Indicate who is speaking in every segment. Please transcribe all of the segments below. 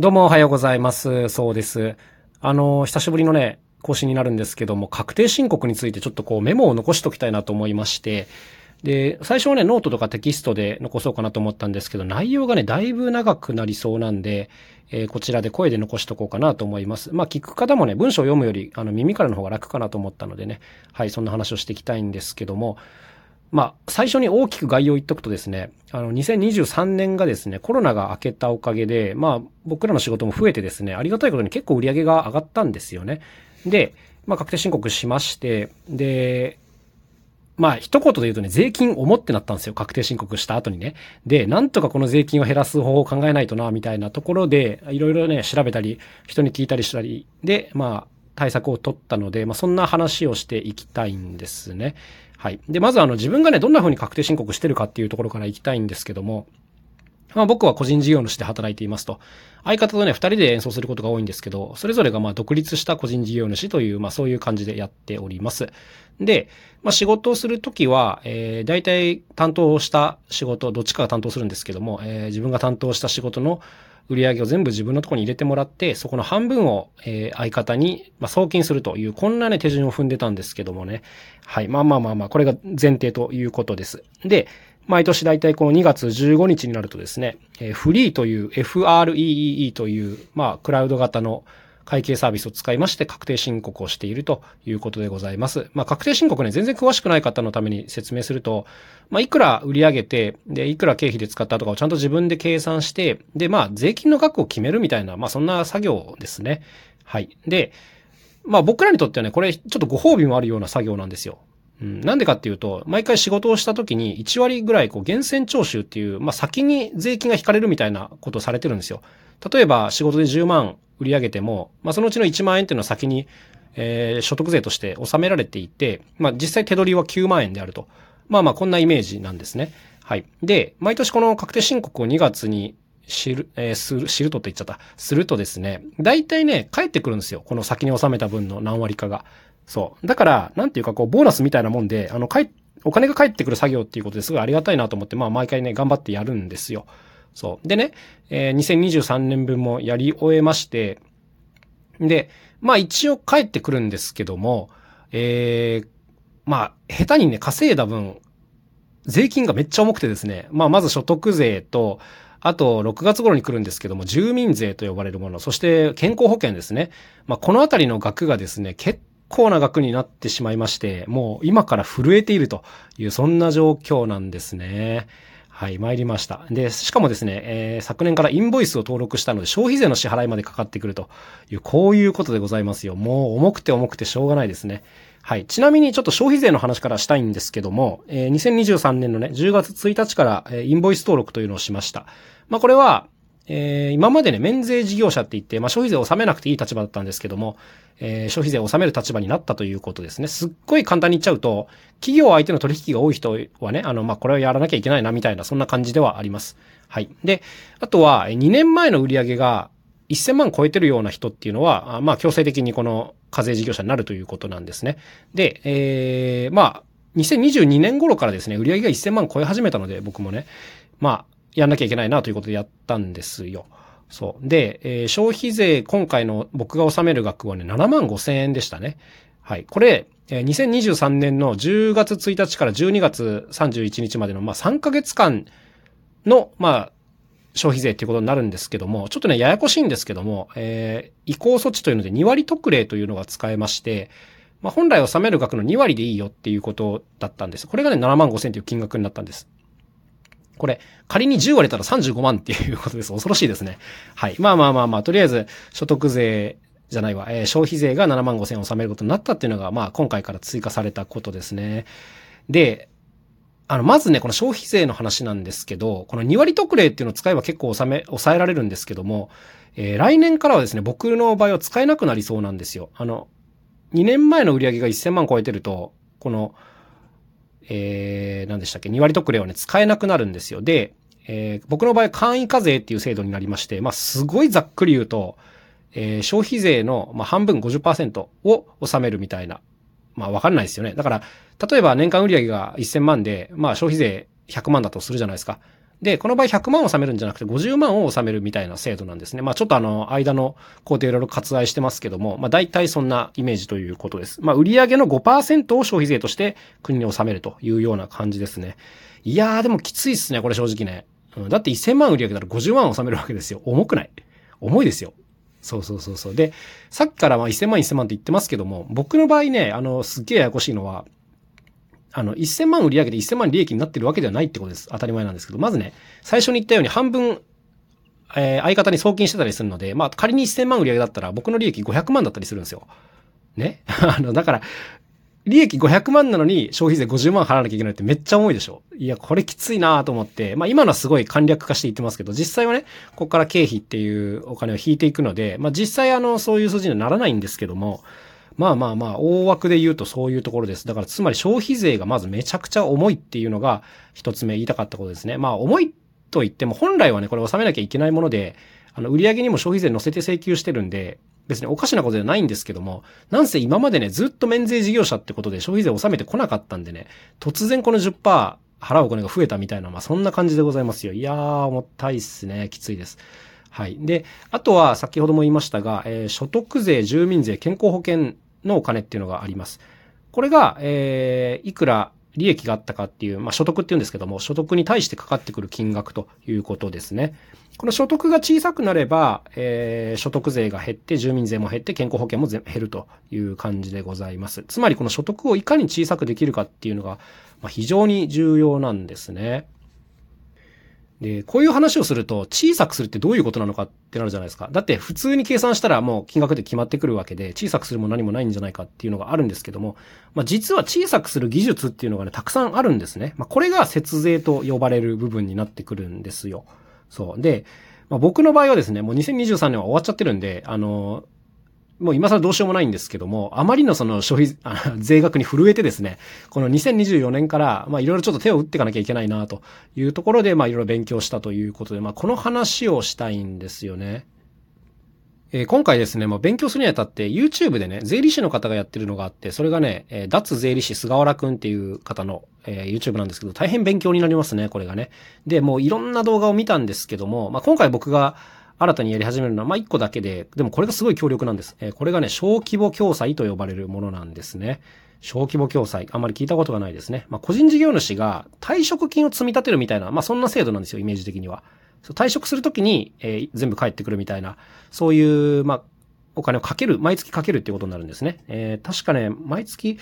Speaker 1: どうもおはようございます。そうです。あの、久しぶりのね、更新になるんですけども、確定申告についてちょっとこうメモを残しときたいなと思いまして、で、最初はね、ノートとかテキストで残そうかなと思ったんですけど、内容がね、だいぶ長くなりそうなんで、えーこちらで声で残しとこうかなと思います。まあ、聞く方もね、文章を読むより、あの、耳からの方が楽かなと思ったのでね、はい、そんな話をしていきたいんですけども、まあ、最初に大きく概要を言っとくとですね、あの、2023年がですね、コロナが明けたおかげで、まあ、僕らの仕事も増えてですね、ありがたいことに結構売り上げが上がったんですよね。で、まあ、確定申告しまして、で、まあ、一言で言うとね、税金重ってなったんですよ。確定申告した後にね。で、なんとかこの税金を減らす方法を考えないとな、みたいなところで、いろいろね、調べたり、人に聞いたりしたり、で、まあ、対策を取ったので、まあ、そんな話をしていきたいんですね。はい。で、まずあの、自分がね、どんな風に確定申告してるかっていうところからいきたいんですけども、まあ僕は個人事業主で働いていますと。相方とね、二人で演奏することが多いんですけど、それぞれがまあ独立した個人事業主という、まあそういう感じでやっております。で、まあ仕事をするときは、えー、大体担当した仕事、どっちかが担当するんですけども、えー自分が担当した仕事の売り上げを全部自分のところに入れてもらって、そこの半分を、えー相方に、まあ、送金するという、こんなね、手順を踏んでたんですけどもね。はい。まあまあまあまあ、これが前提ということです。で、毎年大体この2月15日になるとですね、えーフリーという FREEE という、まあ、クラウド型の会計サービスを使いまして確定申告をしているということでございます。まあ、確定申告ね、全然詳しくない方のために説明すると、まあ、いくら売り上げて、で、いくら経費で使ったとかをちゃんと自分で計算して、で、まあ、税金の額を決めるみたいな、まあ、そんな作業ですね。はい。で、まあ、僕らにとってはね、これ、ちょっとご褒美もあるような作業なんですよ。うん、なんでかっていうと、毎回仕事をした時に1割ぐらいこう源泉徴収っていう、まあ、先に税金が引かれるみたいなことをされてるんですよ。例えば仕事で10万売り上げても、まあ、そのうちの1万円っていうのは先に、えー所得税として納められていて、まあ、実際手取りは9万円であると。まあまあこんなイメージなんですね。はい。で、毎年この確定申告を2月に知る、えーする、知るとって言っちゃった。するとですね、大体ね、返ってくるんですよ。この先に納めた分の何割かが。そう。だから、なんていうかこう、ボーナスみたいなもんで、あの、かい、お金が返ってくる作業っていうことですごいありがたいなと思って、まあ毎回ね、頑張ってやるんですよ。そう。でね、えー2023年分もやり終えまして、で、まあ一応帰ってくるんですけども、えー、まあ、下手にね、稼いだ分、税金がめっちゃ重くてですね、まあまず所得税と、あと、6月頃に来るんですけども、住民税と呼ばれるもの、そして健康保険ですね。まあ、このあたりの額がですね、結構な額になってしまいまして、もう今から震えているという、そんな状況なんですね。はい、参りました。で、しかもですね、えー昨年からインボイスを登録したので、消費税の支払いまでかかってくるという、こういうことでございますよ。もう重くて重くてしょうがないですね。はい。ちなみにちょっと消費税の話からしたいんですけども、えー2023年のね、10月1日から、えーインボイス登録というのをしました。まあ、これは、えー今までね、免税事業者って言って、まあ、消費税を納めなくていい立場だったんですけども、えー消費税を納める立場になったということですね。すっごい簡単に言っちゃうと、企業相手の取引が多い人はね、あの、まあ、これをやらなきゃいけないな、みたいな、そんな感じではあります。はい。で、あとは、2年前の売り上げが1000万超えてるような人っていうのは、まあ、強制的にこの課税事業者になるということなんですね。で、えー、まあ、2022年頃からですね、売り上げが1000万超え始めたので、僕もね、まあ、やんなきゃいけないなということでやったんですよ。そう。で、えー消費税、今回の僕が納める額はね、7万5千円でしたね。はい。これ、えー2023年の10月1日から12月31日までの、まあ、3ヶ月間の、まあ、消費税っていうことになるんですけども、ちょっとね、ややこしいんですけども、えー移行措置というので2割特例というのが使えまして、まあ、本来納める額の2割でいいよっていうことだったんです。これがね、7万5千という金額になったんです。これ、仮に10割れたら35万っていうことです。恐ろしいですね。はい。まあまあまあまあ、とりあえず、所得税じゃないわ、えー消費税が7万5千納めることになったっていうのが、まあ今回から追加されたことですね。で、あの、まずね、この消費税の話なんですけど、この2割特例っていうのを使えば結構収め、抑えられるんですけども、えー来年からはですね、僕の場合は使えなくなりそうなんですよ。あの、2年前の売り上げが1000万超えてると、この、えー、何でしたっけ、2割特例はね、使えなくなるんですよ。で、えー僕の場合、簡易課税っていう制度になりまして、まあ、すごいざっくり言うと、えー消費税の、まあ、半分50%を納めるみたいな。まあ、わかんないですよね。だから、例えば年間売上が1000万で、まあ、消費税100万だとするじゃないですか。で、この場合100万を納めるんじゃなくて50万を納めるみたいな制度なんですね。まあちょっとあの、間の工程いろいろ割愛してますけども、まあ大体そんなイメージということです。まあ売上の5%を消費税として国に納めるというような感じですね。いやーでもきついっすね、これ正直ね。うん、だって1000万売り上なら50万を納めるわけですよ。重くない重いですよ。そうそうそうそう。で、さっきからまあ1000万1000万って言ってますけども、僕の場合ね、あの、すっげえややこしいのは、あの、1000万売り上げて1000万利益になってるわけではないってことです。当たり前なんですけど、まずね、最初に言ったように半分、えー、相方に送金してたりするので、まあ、仮に1000万売り上げだったら僕の利益500万だったりするんですよ。ね？あの、だから、利益500万なのに消費税50万払わなきゃいけないってめっちゃ重いでしょいや、これきついなと思って、まあ今のはすごい簡略化して言ってますけど、実際はね、ここから経費っていうお金を引いていくので、まあ実際あの、そういう数字にはならないんですけども、まあまあまあ、大枠で言うとそういうところです。だからつまり消費税がまずめちゃくちゃ重いっていうのが一つ目言いたかったことですね。まあ重いと言っても本来はね、これ納めなきゃいけないもので、あの、売上にも消費税乗せて請求してるんで、別におかしなことじゃないんですけども、なんせ今までね、ずっと免税事業者ってことで消費税を納めてこなかったんでね、突然この10%払うお金が増えたみたいな、まあそんな感じでございますよ。いやー、重たいっすね。きついです。はい。で、あとは先ほども言いましたが、えー、所得税、住民税、健康保険のお金っていうのがあります。これが、えー、いくら利益があったかっていう、まあ、所得って言うんですけども、所得に対してかかってくる金額ということですね。この所得が小さくなれば、えー、所得税が減って、住民税も減って、健康保険も減るという感じでございます。つまりこの所得をいかに小さくできるかっていうのが、まあ、非常に重要なんですね。で、こういう話をすると、小さくするってどういうことなのかってなるじゃないですか。だって普通に計算したらもう金額で決まってくるわけで、小さくするも何もないんじゃないかっていうのがあるんですけども、まあ実は小さくする技術っていうのがね、たくさんあるんですね。まあこれが節税と呼ばれる部分になってくるんですよ。そう。で、まあ僕の場合はですね、もう2023年は終わっちゃってるんで、あの、もう今更どうしようもないんですけども、あまりのその消費、税額に震えてですね、この2024年から、まあいろいろちょっと手を打っていかなきゃいけないなというところで、まあいろいろ勉強したということで、まあこの話をしたいんですよね。えー、今回ですね、まあ、勉強するにあたって YouTube でね、税理士の方がやってるのがあって、それがね、えー、脱税理士菅原くんっていう方の、えー、YouTube なんですけど、大変勉強になりますね、これがね。で、もういろんな動画を見たんですけども、まあ、今回僕が新たにやり始めるのは、まあ、一個だけで、でもこれがすごい強力なんです。えー、これがね、小規模共済と呼ばれるものなんですね。小規模共済。あんまり聞いたことがないですね。まあ、個人事業主が退職金を積み立てるみたいな、まあ、そんな制度なんですよ、イメージ的には。退職するときに、えー、全部返ってくるみたいな、そういう、まあ、お金をかける、毎月かけるっていうことになるんですね。えー、確かね、毎月、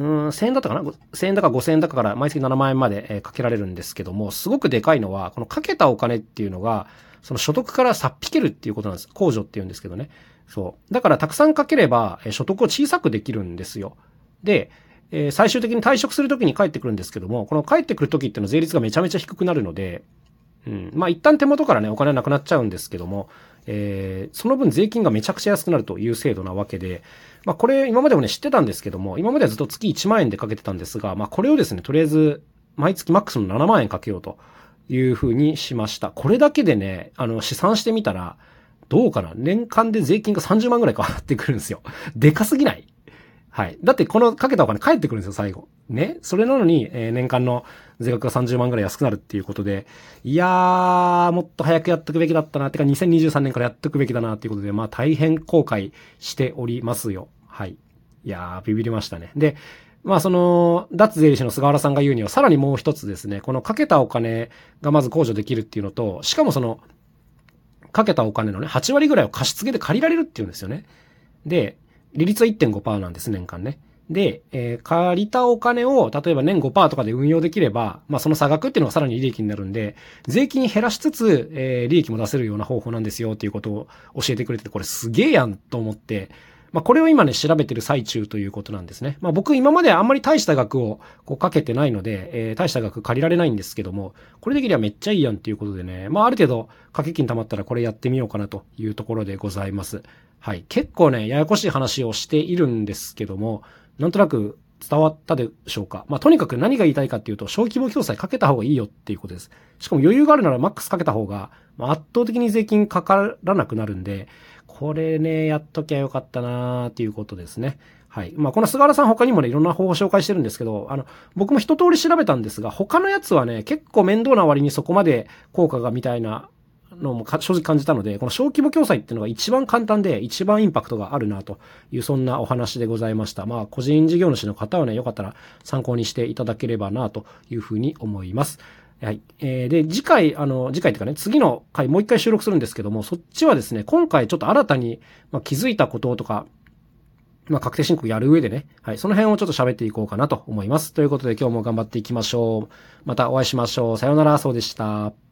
Speaker 1: うん、1000円だったかな ?1000 円だか5000円だかから毎月7万円まで、え、かけられるんですけども、すごくでかいのは、このかけたお金っていうのが、その所得からさっ引けるっていうことなんです。控除っていうんですけどね。そう。だからたくさんかければ、え所得を小さくできるんですよ。で、え、最終的に退職するときに帰ってくるんですけども、この帰ってくるときっていうのは税率がめちゃめちゃ低くなるので、うん。まあ一旦手元からね、お金なくなっちゃうんですけども、えー、その分税金がめちゃくちゃ安くなるという制度なわけで、まあこれ今までもね知ってたんですけども、今まではずっと月1万円でかけてたんですが、まあこれをですね、とりあえず毎月マックスの7万円かけようと。いうふうにしました。これだけでね、あの、試算してみたら、どうかな年間で税金が30万ぐらい変わってくるんですよ。でかすぎないはい。だってこのかけたお金返ってくるんですよ、最後。ね。それなのに、えー、年間の税額が30万ぐらい安くなるっていうことで、いやー、もっと早くやっとくべきだったな。てか2023年からやっとくべきだなっていうことで、まあ大変後悔しておりますよ。はい。いやー、ビビりましたね。で、まあその、脱税理士の菅原さんが言うには、さらにもう一つですね、このかけたお金がまず控除できるっていうのと、しかもその、かけたお金のね、8割ぐらいを貸し付けで借りられるっていうんですよね。で、利率は1.5%なんです、年間ね。で、えー、借りたお金を、例えば年5%とかで運用できれば、まあその差額っていうのがさらに利益になるんで、税金減らしつつ、えー、利益も出せるような方法なんですよっていうことを教えてくれてて、これすげえやんと思って、まあ、これを今ね、調べてる最中ということなんですね。まあ、僕今まであんまり大した額をこうかけてないので、えー、大した額借りられないんですけども、これできればめっちゃいいやんっていうことでね、まあ、ある程度、掛け金貯まったらこれやってみようかなというところでございます。はい。結構ね、ややこしい話をしているんですけども、なんとなく伝わったでしょうか。まあ、とにかく何が言いたいかっていうと、小規模共済かけた方がいいよっていうことです。しかも余裕があるならマックスかけた方が、まあ、圧倒的に税金かからなくなるんで、これね、やっときゃよかったなーっていうことですね。はい。まあ、この菅原さん他にもね、いろんな方法を紹介してるんですけど、あの、僕も一通り調べたんですが、他のやつはね、結構面倒な割にそこまで効果がみたいなのも正直感じたので、この小規模共済っていうのが一番簡単で、一番インパクトがあるなという、そんなお話でございました。まあ、個人事業主の方はね、よかったら参考にしていただければなというふうに思います。はい。えー、で、次回、あの、次回っていうかね、次の回もう一回収録するんですけども、そっちはですね、今回ちょっと新たに、まあ、気づいたこととか、まあ、確定申告やる上でね、はい、その辺をちょっと喋っていこうかなと思います。ということで今日も頑張っていきましょう。またお会いしましょう。さようなら、そうでした。